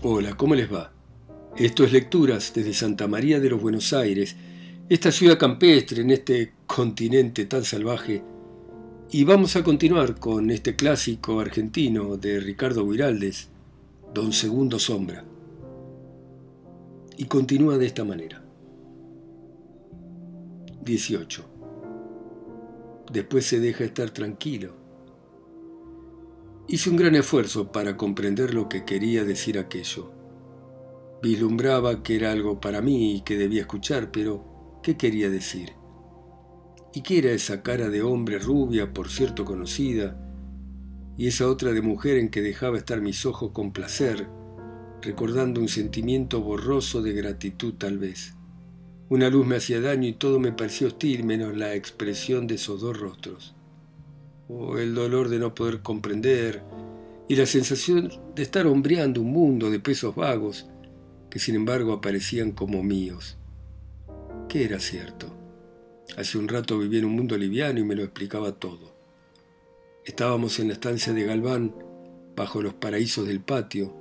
Hola, ¿cómo les va? Esto es Lecturas desde Santa María de los Buenos Aires, esta ciudad campestre en este continente tan salvaje. Y vamos a continuar con este clásico argentino de Ricardo Guiraldes, Don Segundo Sombra. Y continúa de esta manera. 18. Después se deja estar tranquilo. Hice un gran esfuerzo para comprender lo que quería decir aquello. Vislumbraba que era algo para mí y que debía escuchar, pero ¿qué quería decir? ¿Y qué era esa cara de hombre rubia, por cierto conocida, y esa otra de mujer en que dejaba estar mis ojos con placer, recordando un sentimiento borroso de gratitud tal vez? Una luz me hacía daño y todo me parecía hostil menos la expresión de esos dos rostros. O el dolor de no poder comprender y la sensación de estar hombreando un mundo de pesos vagos que sin embargo aparecían como míos. ¿Qué era cierto? Hace un rato vivía en un mundo liviano y me lo explicaba todo. Estábamos en la estancia de Galván, bajo los paraísos del patio.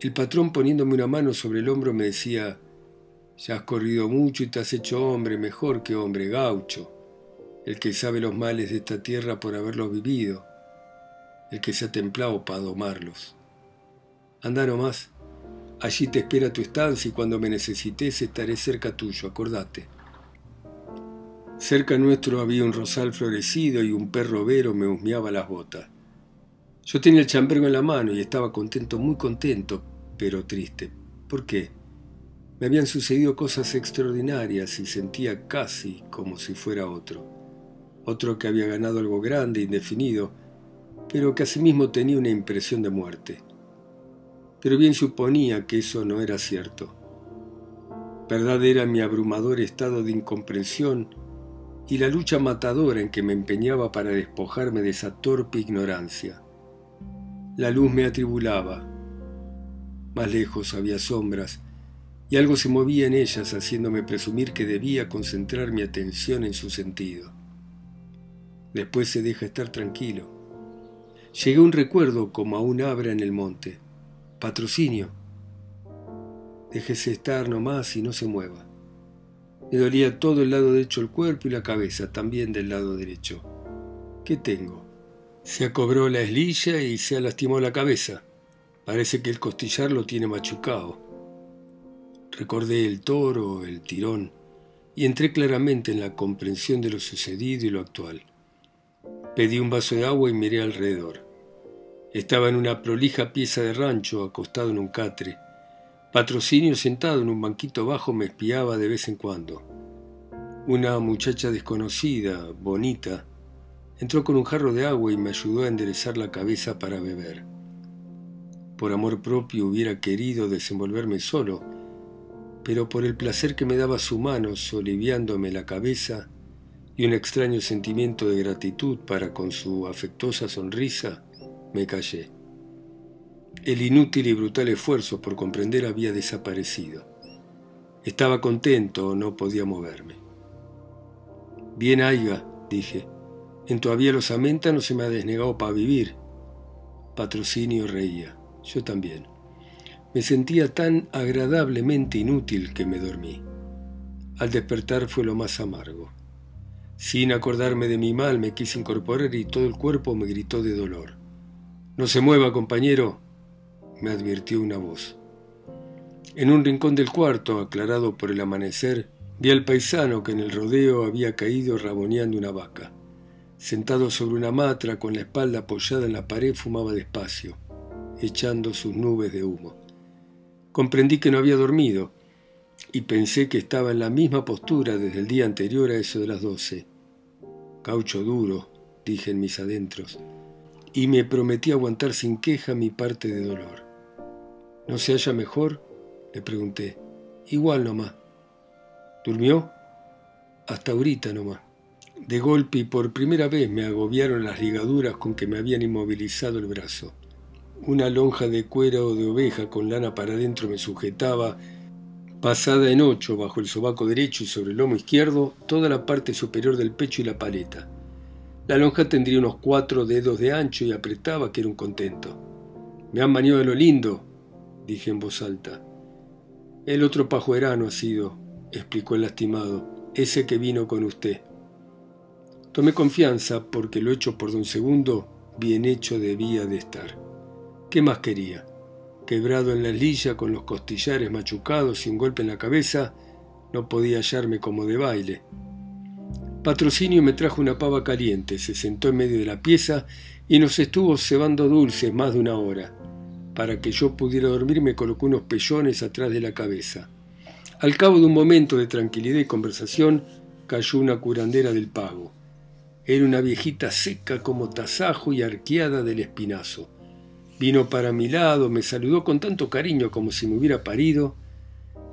El patrón poniéndome una mano sobre el hombro me decía, ya has corrido mucho y te has hecho hombre, mejor que hombre, gaucho, el que sabe los males de esta tierra por haberlos vivido, el que se ha templado para domarlos. Anda nomás, allí te espera tu estancia y cuando me necesites estaré cerca tuyo, acordate. Cerca nuestro había un rosal florecido y un perro vero me husmeaba las botas. Yo tenía el chambergo en la mano y estaba contento, muy contento, pero triste. ¿Por qué? Me habían sucedido cosas extraordinarias y sentía casi como si fuera otro. Otro que había ganado algo grande, indefinido, pero que asimismo tenía una impresión de muerte. Pero bien suponía que eso no era cierto. Verdad era mi abrumador estado de incomprensión y la lucha matadora en que me empeñaba para despojarme de esa torpe ignorancia. La luz me atribulaba. Más lejos había sombras, y algo se movía en ellas haciéndome presumir que debía concentrar mi atención en su sentido. Después se deja estar tranquilo. Llegué un recuerdo como a un abra en el monte. Patrocinio. Déjese estar nomás y no se mueva. Me dolía todo el lado derecho del cuerpo y la cabeza, también del lado derecho. ¿Qué tengo? Se acobró la eslilla y se ha lastimado la cabeza. Parece que el costillar lo tiene machucado. Recordé el toro, el tirón, y entré claramente en la comprensión de lo sucedido y lo actual. Pedí un vaso de agua y miré alrededor. Estaba en una prolija pieza de rancho, acostado en un catre. Patrocinio sentado en un banquito bajo me espiaba de vez en cuando. Una muchacha desconocida, bonita, entró con un jarro de agua y me ayudó a enderezar la cabeza para beber. Por amor propio hubiera querido desenvolverme solo, pero por el placer que me daba su mano soliviándome la cabeza y un extraño sentimiento de gratitud para con su afectuosa sonrisa, me callé. El inútil y brutal esfuerzo por comprender había desaparecido. Estaba contento, no podía moverme. Bien haiga, dije. En todavía los amenta no se me ha desnegado para vivir. Patrocinio reía. Yo también. Me sentía tan agradablemente inútil que me dormí. Al despertar fue lo más amargo. Sin acordarme de mi mal me quise incorporar y todo el cuerpo me gritó de dolor. No se mueva, compañero, me advirtió una voz. En un rincón del cuarto, aclarado por el amanecer, vi al paisano que en el rodeo había caído raboneando una vaca. Sentado sobre una matra con la espalda apoyada en la pared fumaba despacio, echando sus nubes de humo. Comprendí que no había dormido y pensé que estaba en la misma postura desde el día anterior a eso de las doce. Caucho duro, dije en mis adentros, y me prometí aguantar sin queja mi parte de dolor. ¿No se halla mejor? le pregunté. Igual nomás. ¿Durmió? Hasta ahorita nomás. De golpe y por primera vez me agobiaron las ligaduras con que me habían inmovilizado el brazo. Una lonja de cuero de oveja con lana para adentro me sujetaba, pasada en ocho bajo el sobaco derecho y sobre el lomo izquierdo, toda la parte superior del pecho y la paleta. La lonja tendría unos cuatro dedos de ancho y apretaba que era un contento. Me han bañado de lo lindo, dije en voz alta. El otro pajuerano ha sido, explicó el lastimado, ese que vino con usted. Tomé confianza porque lo hecho por don Segundo bien hecho debía de estar. ¿Qué más quería? Quebrado en la lilla con los costillares machucados y un golpe en la cabeza, no podía hallarme como de baile. Patrocinio me trajo una pava caliente, se sentó en medio de la pieza y nos estuvo cebando dulces más de una hora. Para que yo pudiera dormir me colocó unos pellones atrás de la cabeza. Al cabo de un momento de tranquilidad y conversación, cayó una curandera del pago. Era una viejita seca como tasajo y arqueada del espinazo. Vino para mi lado, me saludó con tanto cariño como si me hubiera parido,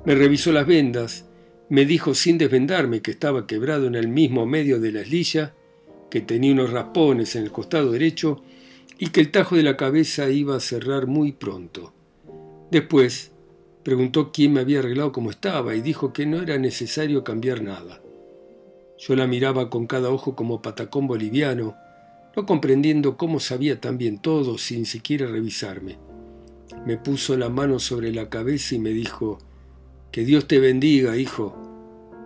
me revisó las vendas, me dijo sin desvendarme que estaba quebrado en el mismo medio de la eslilla, que tenía unos raspones en el costado derecho y que el tajo de la cabeza iba a cerrar muy pronto. Después preguntó quién me había arreglado como estaba y dijo que no era necesario cambiar nada. Yo la miraba con cada ojo como patacón boliviano, no comprendiendo cómo sabía tan bien todo sin siquiera revisarme. Me puso la mano sobre la cabeza y me dijo, que Dios te bendiga, hijo.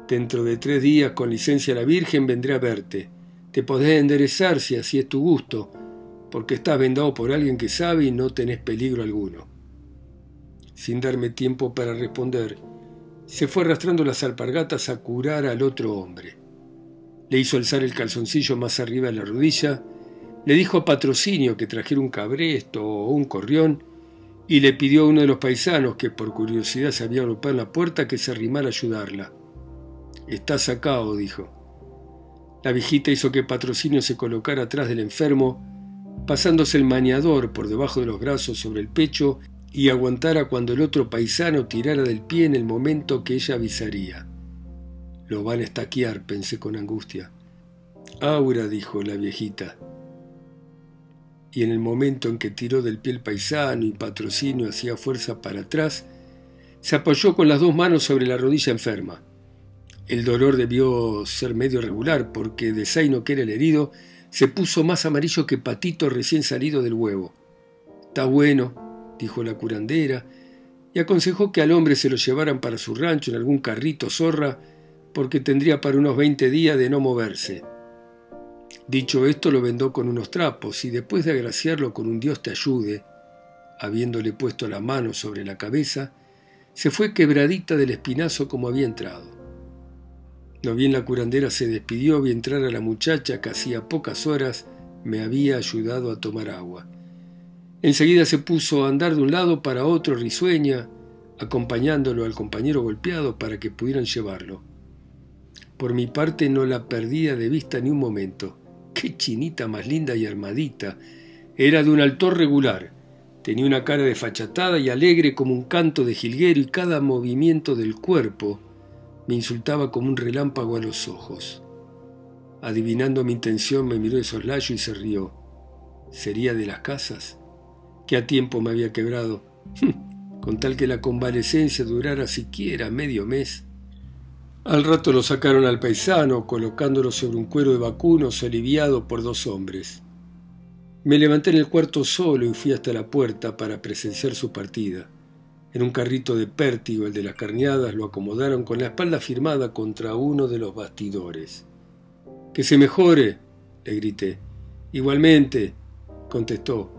Dentro de tres días, con licencia la Virgen, vendré a verte. Te podés enderezar si así es tu gusto, porque estás vendado por alguien que sabe y no tenés peligro alguno. Sin darme tiempo para responder, se fue arrastrando las alpargatas a curar al otro hombre. Le hizo alzar el calzoncillo más arriba de la rodilla, le dijo a Patrocinio que trajera un cabresto o un corrión y le pidió a uno de los paisanos, que por curiosidad se había golpeado en la puerta, que se arrimara a ayudarla. Está sacado, dijo. La viejita hizo que Patrocinio se colocara atrás del enfermo, pasándose el maniador por debajo de los brazos sobre el pecho y aguantara cuando el otro paisano tirara del pie en el momento que ella avisaría. Lo van a estaquear, pensé con angustia. Aura, dijo la viejita, y en el momento en que tiró del pie el paisano y patrocinio hacía fuerza para atrás, se apoyó con las dos manos sobre la rodilla enferma. El dolor debió ser medio regular porque de Zaino, que era el herido, se puso más amarillo que patito recién salido del huevo. Está bueno, dijo la curandera, y aconsejó que al hombre se lo llevaran para su rancho en algún carrito zorra, porque tendría para unos veinte días de no moverse. Dicho esto, lo vendó con unos trapos y después de agraciarlo con un Dios te ayude, habiéndole puesto la mano sobre la cabeza, se fue quebradita del espinazo como había entrado. No bien la curandera se despidió, vi entrar a la muchacha que hacía pocas horas me había ayudado a tomar agua. Enseguida se puso a andar de un lado para otro risueña, acompañándolo al compañero golpeado para que pudieran llevarlo. Por mi parte no la perdía de vista ni un momento. Qué chinita más linda y armadita. Era de un altor regular. Tenía una cara desfachatada y alegre como un canto de jilguero y cada movimiento del cuerpo me insultaba como un relámpago a los ojos. Adivinando mi intención me miró de soslayo y se rió. ¿Sería de las casas? ¿Qué a tiempo me había quebrado? Con tal que la convalecencia durara siquiera medio mes. Al rato lo sacaron al paisano, colocándolo sobre un cuero de vacunos aliviado por dos hombres. Me levanté en el cuarto solo y fui hasta la puerta para presenciar su partida. En un carrito de pértigo, el de las carneadas, lo acomodaron con la espalda firmada contra uno de los bastidores. Que se mejore, le grité. Igualmente, contestó.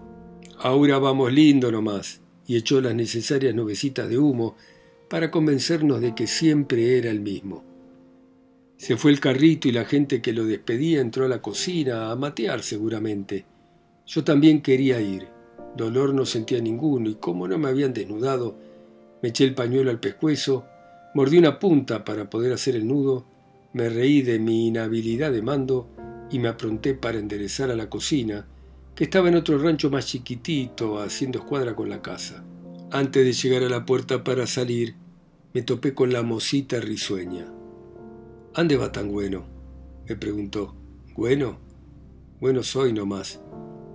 Ahora vamos lindo nomás, y echó las necesarias nubecitas de humo para convencernos de que siempre era el mismo. Se fue el carrito y la gente que lo despedía entró a la cocina a matear seguramente. Yo también quería ir. Dolor no sentía ninguno y como no me habían desnudado, me eché el pañuelo al pescuezo, mordí una punta para poder hacer el nudo, me reí de mi inhabilidad de mando y me apronté para enderezar a la cocina, que estaba en otro rancho más chiquitito, haciendo escuadra con la casa. Antes de llegar a la puerta para salir, me topé con la mosita risueña. ¿Ande va tan bueno? me preguntó. ¿Bueno? Bueno soy nomás.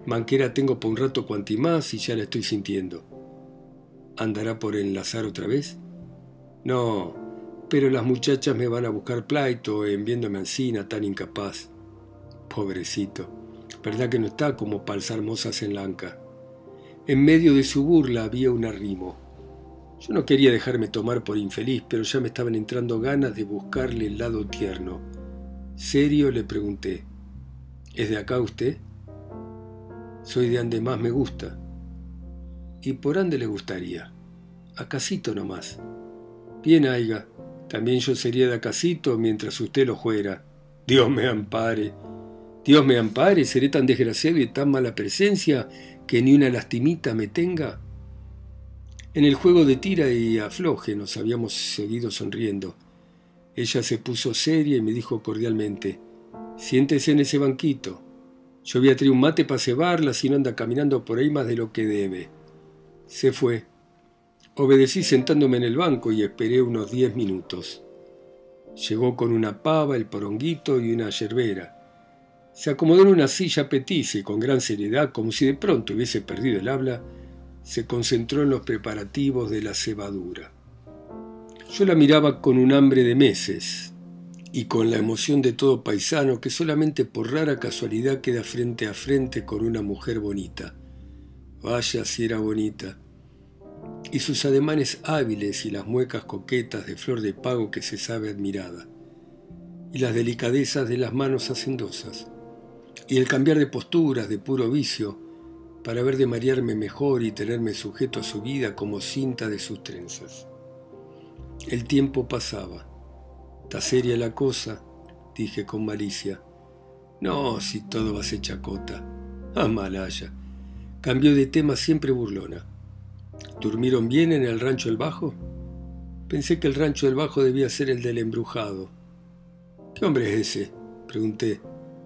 Manquera tengo por un rato cuanti más y ya la estoy sintiendo. ¿Andará por enlazar otra vez? No, pero las muchachas me van a buscar pleito en viéndome ansina tan incapaz. Pobrecito, ¿verdad que no está como para alzar mozas en lanca? En medio de su burla había un arrimo. Yo no quería dejarme tomar por infeliz, pero ya me estaban entrando ganas de buscarle el lado tierno. Serio le pregunté, ¿es de acá usted? Soy de ande más me gusta. ¿Y por ande le gustaría? Acasito nomás. Bien, Aiga, también yo sería de acasito mientras usted lo fuera. Dios me ampare. Dios me ampare, seré tan desgraciado y tan mala presencia que ni una lastimita me tenga. En el juego de tira y afloje nos habíamos seguido sonriendo. Ella se puso seria y me dijo cordialmente, siéntese en ese banquito. Yo voy a traer un mate para cebarla si no anda caminando por ahí más de lo que debe. Se fue. Obedecí sentándome en el banco y esperé unos diez minutos. Llegó con una pava, el poronguito y una yerbera. Se acomodó en una silla petiza y con gran seriedad, como si de pronto hubiese perdido el habla, se concentró en los preparativos de la cebadura. Yo la miraba con un hambre de meses y con la emoción de todo paisano que solamente por rara casualidad queda frente a frente con una mujer bonita. Vaya si era bonita. Y sus ademanes hábiles y las muecas coquetas de flor de pago que se sabe admirada. Y las delicadezas de las manos hacendosas. Y el cambiar de posturas de puro vicio para ver de marearme mejor y tenerme sujeto a su vida como cinta de sus trenzas. El tiempo pasaba. ¿Está seria la cosa? dije con malicia. No, si todo va a ser chacota. Ah, malaya. Cambió de tema siempre burlona. ¿Durmieron bien en el rancho del Bajo? Pensé que el rancho del Bajo debía ser el del embrujado. ¿Qué hombre es ese? pregunté,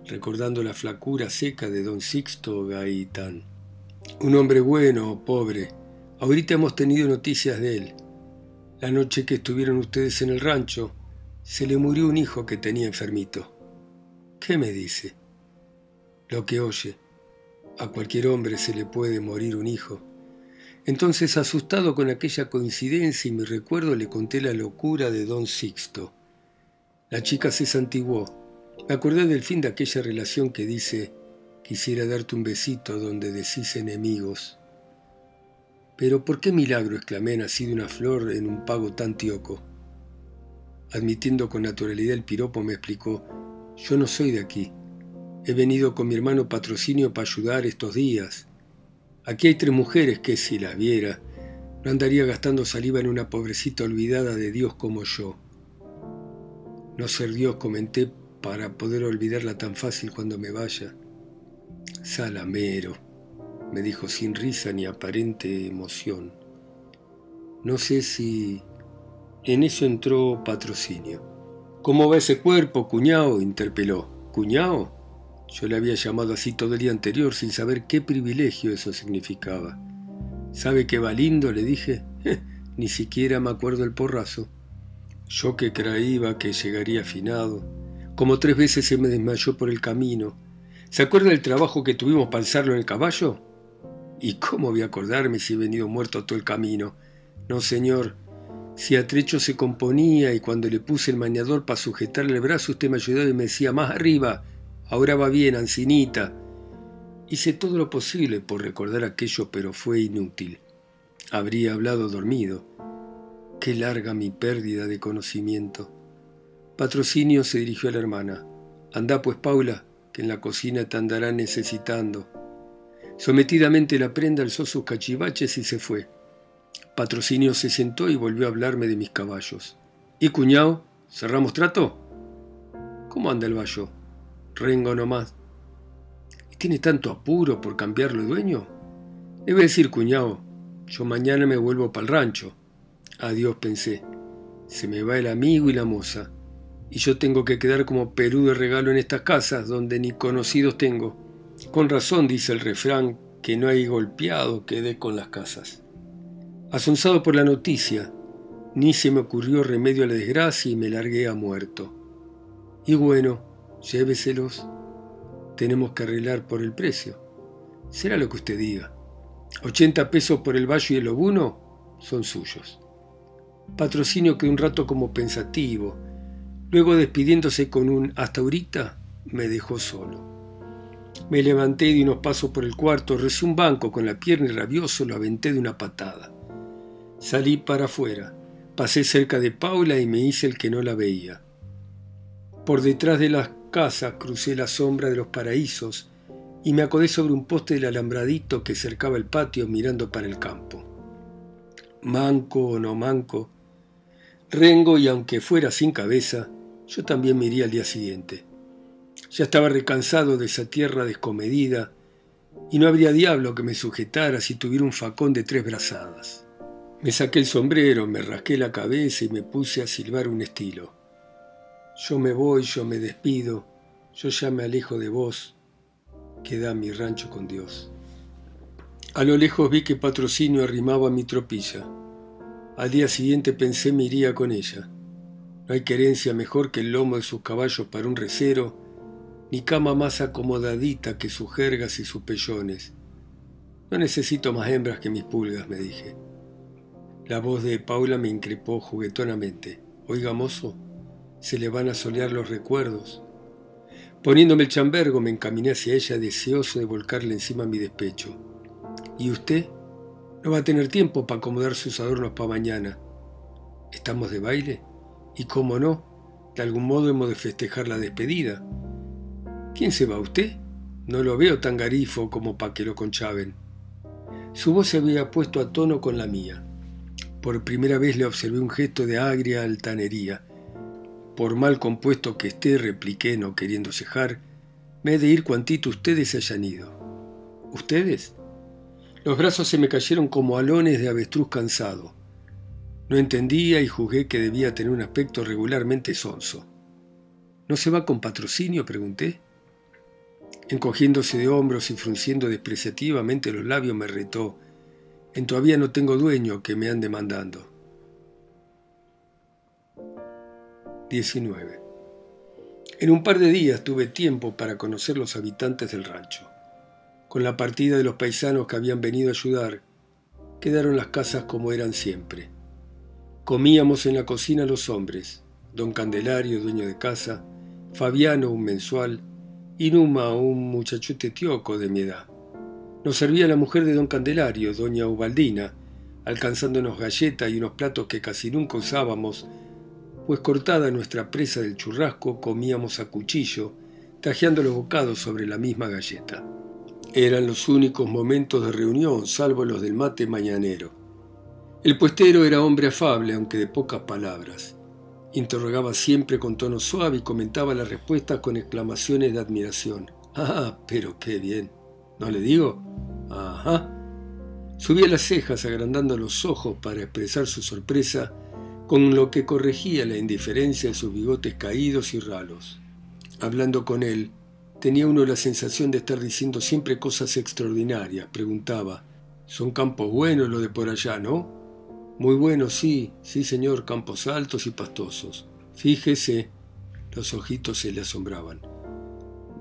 recordando la flacura seca de don Sixto Gaitán. Un hombre bueno, pobre. Ahorita hemos tenido noticias de él. La noche que estuvieron ustedes en el rancho, se le murió un hijo que tenía enfermito. ¿Qué me dice? Lo que oye. A cualquier hombre se le puede morir un hijo. Entonces, asustado con aquella coincidencia y mi recuerdo, le conté la locura de don Sixto. La chica se santiguó. Me acordé del fin de aquella relación que dice, Quisiera darte un besito donde decís enemigos. Pero ¿por qué milagro exclamé nacido una flor en un pago tan tioco? Admitiendo con naturalidad el piropo me explicó, yo no soy de aquí. He venido con mi hermano patrocinio para ayudar estos días. Aquí hay tres mujeres que si las viera, no andaría gastando saliva en una pobrecita olvidada de Dios como yo. No ser Dios, comenté, para poder olvidarla tan fácil cuando me vaya. Salamero, me dijo sin risa ni aparente emoción. No sé si... En eso entró patrocinio. ¿Cómo va ese cuerpo, cuñado? interpeló. ¿Cuñado? Yo le había llamado así todo el día anterior sin saber qué privilegio eso significaba. ¿Sabe qué va lindo? le dije. ni siquiera me acuerdo el porrazo. Yo que creía que llegaría afinado. Como tres veces se me desmayó por el camino ¿Se acuerda del trabajo que tuvimos para alzarlo en el caballo? ¿Y cómo voy a acordarme si he venido muerto todo el camino? No, señor. Si a trecho se componía y cuando le puse el mañador para sujetarle el brazo, usted me ayudó y me decía, más arriba, ahora va bien, ancinita. Hice todo lo posible por recordar aquello, pero fue inútil. Habría hablado dormido. Qué larga mi pérdida de conocimiento. Patrocinio se dirigió a la hermana. Anda pues, Paula, que en la cocina te andará necesitando. Sometidamente la prenda alzó sus cachivaches y se fue. Patrocinio se sentó y volvió a hablarme de mis caballos. ¿Y cuñado? ¿Cerramos trato? ¿Cómo anda el vallo? Rengo nomás. ¿Y tiene tanto apuro por cambiarlo de dueño? Debe decir, cuñado, yo mañana me vuelvo para el rancho. Adiós, pensé. Se me va el amigo y la moza y yo tengo que quedar como Perú de regalo en estas casas donde ni conocidos tengo. Con razón dice el refrán que no hay golpeado que dé con las casas. Asonsado por la noticia, ni se me ocurrió remedio a la desgracia y me largué a muerto. Y bueno, lléveselos. Tenemos que arreglar por el precio. Será lo que usted diga. 80 pesos por el vallo y el obuno son suyos. Patrocinio que un rato como pensativo, Luego despidiéndose con un hasta ahorita, me dejó solo. Me levanté y unos pasos por el cuarto, recé un banco con la pierna y rabioso lo aventé de una patada. Salí para afuera, pasé cerca de Paula y me hice el que no la veía. Por detrás de las casas crucé la sombra de los paraísos y me acodé sobre un poste del alambradito que cercaba el patio mirando para el campo. Manco o no manco, rengo y aunque fuera sin cabeza, yo también me iría al día siguiente. Ya estaba recansado de esa tierra descomedida y no habría diablo que me sujetara si tuviera un facón de tres brazadas. Me saqué el sombrero, me rasqué la cabeza y me puse a silbar un estilo. Yo me voy, yo me despido, yo ya me alejo de vos, queda mi rancho con Dios. A lo lejos vi que Patrocinio arrimaba mi tropilla. Al día siguiente pensé me iría con ella. No hay querencia mejor que el lomo de sus caballos para un recero, ni cama más acomodadita que sus jergas y sus pellones. No necesito más hembras que mis pulgas, me dije. La voz de Paula me increpó juguetonamente. Oiga, mozo, se le van a solear los recuerdos. Poniéndome el chambergo me encaminé hacia ella deseoso de volcarle encima mi despecho. ¿Y usted? No va a tener tiempo para acomodar sus adornos para mañana. ¿Estamos de baile? Y cómo no, de algún modo hemos de festejar la despedida. ¿Quién se va usted? No lo veo tan garifo como para que lo. Su voz se había puesto a tono con la mía. Por primera vez le observé un gesto de agria altanería por mal compuesto que esté, repliqué no queriendo cejar, me he de ir cuantito ustedes hayan ido. ¿Ustedes? Los brazos se me cayeron como alones de avestruz cansado. No entendía y juzgué que debía tener un aspecto regularmente sonso. ¿No se va con patrocinio? pregunté. Encogiéndose de hombros y frunciendo despreciativamente los labios me retó. En todavía no tengo dueño que me ande mandando. 19. En un par de días tuve tiempo para conocer los habitantes del rancho. Con la partida de los paisanos que habían venido a ayudar, quedaron las casas como eran siempre. Comíamos en la cocina los hombres, don Candelario, dueño de casa, Fabiano, un mensual, y Numa, un muchachote tioco de mi edad. Nos servía la mujer de don Candelario, doña Ubaldina, alcanzándonos galletas y unos platos que casi nunca usábamos pues cortada nuestra presa del churrasco comíamos a cuchillo, tajeando los bocados sobre la misma galleta. Eran los únicos momentos de reunión, salvo los del mate mañanero. El puestero era hombre afable, aunque de pocas palabras. Interrogaba siempre con tono suave y comentaba las respuestas con exclamaciones de admiración. Ah, pero qué bien. ¿No le digo? Ajá. Subía las cejas agrandando los ojos para expresar su sorpresa con lo que corregía la indiferencia de sus bigotes caídos y ralos. Hablando con él, tenía uno la sensación de estar diciendo siempre cosas extraordinarias. Preguntaba, ¿son campos buenos los de por allá, no? Muy buenos, sí, sí señor, campos altos y pastosos. Fíjese, los ojitos se le asombraban.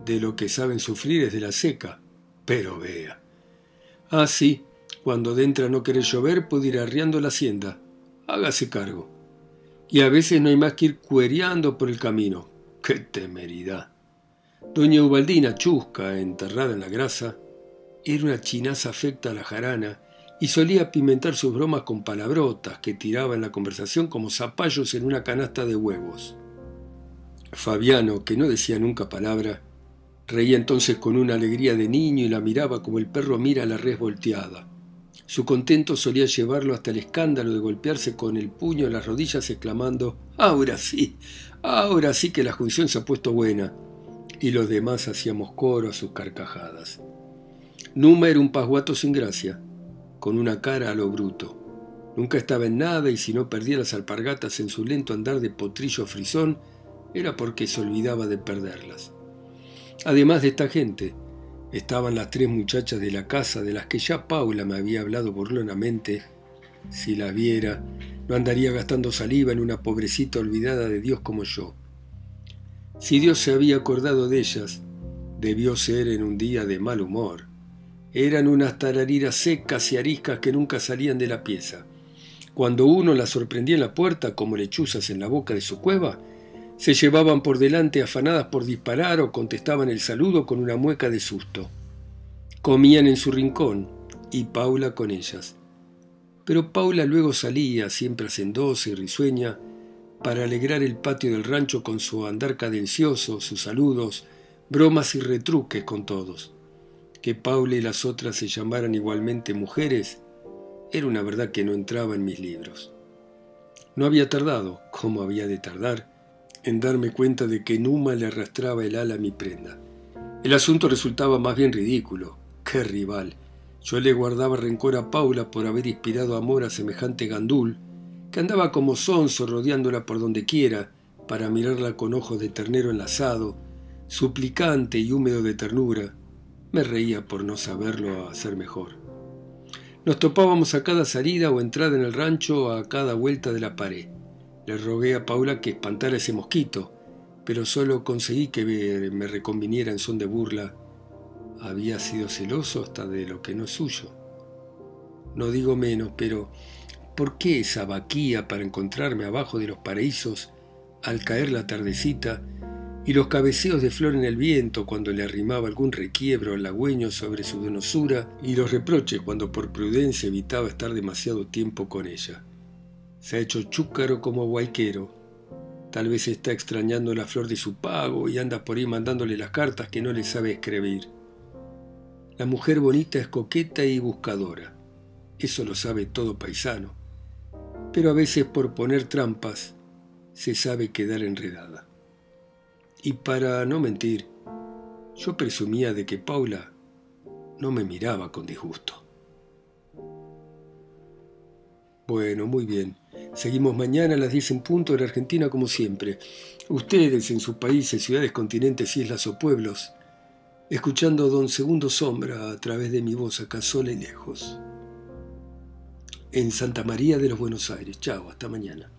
De lo que saben sufrir es de la seca, pero vea. Ah, sí, cuando de entra no quiere llover puede ir arriando la hacienda. Hágase cargo y a veces no hay más que ir cuereando por el camino. ¡Qué temeridad! Doña Ubaldina, chusca, enterrada en la grasa, era una chinaza afecta a la jarana y solía pimentar sus bromas con palabrotas que tiraba en la conversación como zapallos en una canasta de huevos. Fabiano, que no decía nunca palabra, reía entonces con una alegría de niño y la miraba como el perro mira a la res volteada. Su contento solía llevarlo hasta el escándalo de golpearse con el puño en las rodillas exclamando Ahora sí, ahora sí que la junción se ha puesto buena. Y los demás hacíamos coro a sus carcajadas. Numa era un pasguato sin gracia, con una cara a lo bruto. Nunca estaba en nada y si no perdía las alpargatas en su lento andar de potrillo frisón, era porque se olvidaba de perderlas. Además de esta gente, Estaban las tres muchachas de la casa de las que ya Paula me había hablado burlonamente. Si la viera, no andaría gastando saliva en una pobrecita olvidada de Dios como yo. Si Dios se había acordado de ellas, debió ser en un día de mal humor. Eran unas tarariras secas y ariscas que nunca salían de la pieza. Cuando uno las sorprendía en la puerta como lechuzas en la boca de su cueva, se llevaban por delante afanadas por disparar o contestaban el saludo con una mueca de susto. Comían en su rincón y Paula con ellas. Pero Paula luego salía, siempre hacendosa y risueña, para alegrar el patio del rancho con su andar cadencioso, sus saludos, bromas y retruques con todos. Que Paula y las otras se llamaran igualmente mujeres era una verdad que no entraba en mis libros. No había tardado, como había de tardar, en darme cuenta de que Numa le arrastraba el ala a mi prenda. El asunto resultaba más bien ridículo. ¡Qué rival! Yo le guardaba rencor a Paula por haber inspirado amor a semejante gandul, que andaba como sonso rodeándola por donde quiera, para mirarla con ojos de ternero enlazado, suplicante y húmedo de ternura. Me reía por no saberlo hacer mejor. Nos topábamos a cada salida o entrada en el rancho, a cada vuelta de la pared. Le rogué a Paula que espantara ese mosquito, pero solo conseguí que me reconviniera en son de burla. Había sido celoso hasta de lo que no es suyo. No digo menos, pero ¿por qué esa vaquía para encontrarme abajo de los paraísos al caer la tardecita y los cabeceos de flor en el viento cuando le arrimaba algún requiebro halagüeño sobre su donosura y los reproches cuando por prudencia evitaba estar demasiado tiempo con ella. Se ha hecho chúcaro como guayquero. Tal vez está extrañando la flor de su pago y anda por ahí mandándole las cartas que no le sabe escribir. La mujer bonita es coqueta y buscadora. Eso lo sabe todo paisano. Pero a veces por poner trampas se sabe quedar enredada. Y para no mentir, yo presumía de que Paula no me miraba con disgusto. Bueno, muy bien. Seguimos mañana a las 10 en punto en Argentina como siempre. Ustedes en sus países, ciudades, continentes, islas o pueblos, escuchando Don Segundo Sombra a través de mi voz acá sola y lejos. En Santa María de los Buenos Aires. Chao, hasta mañana.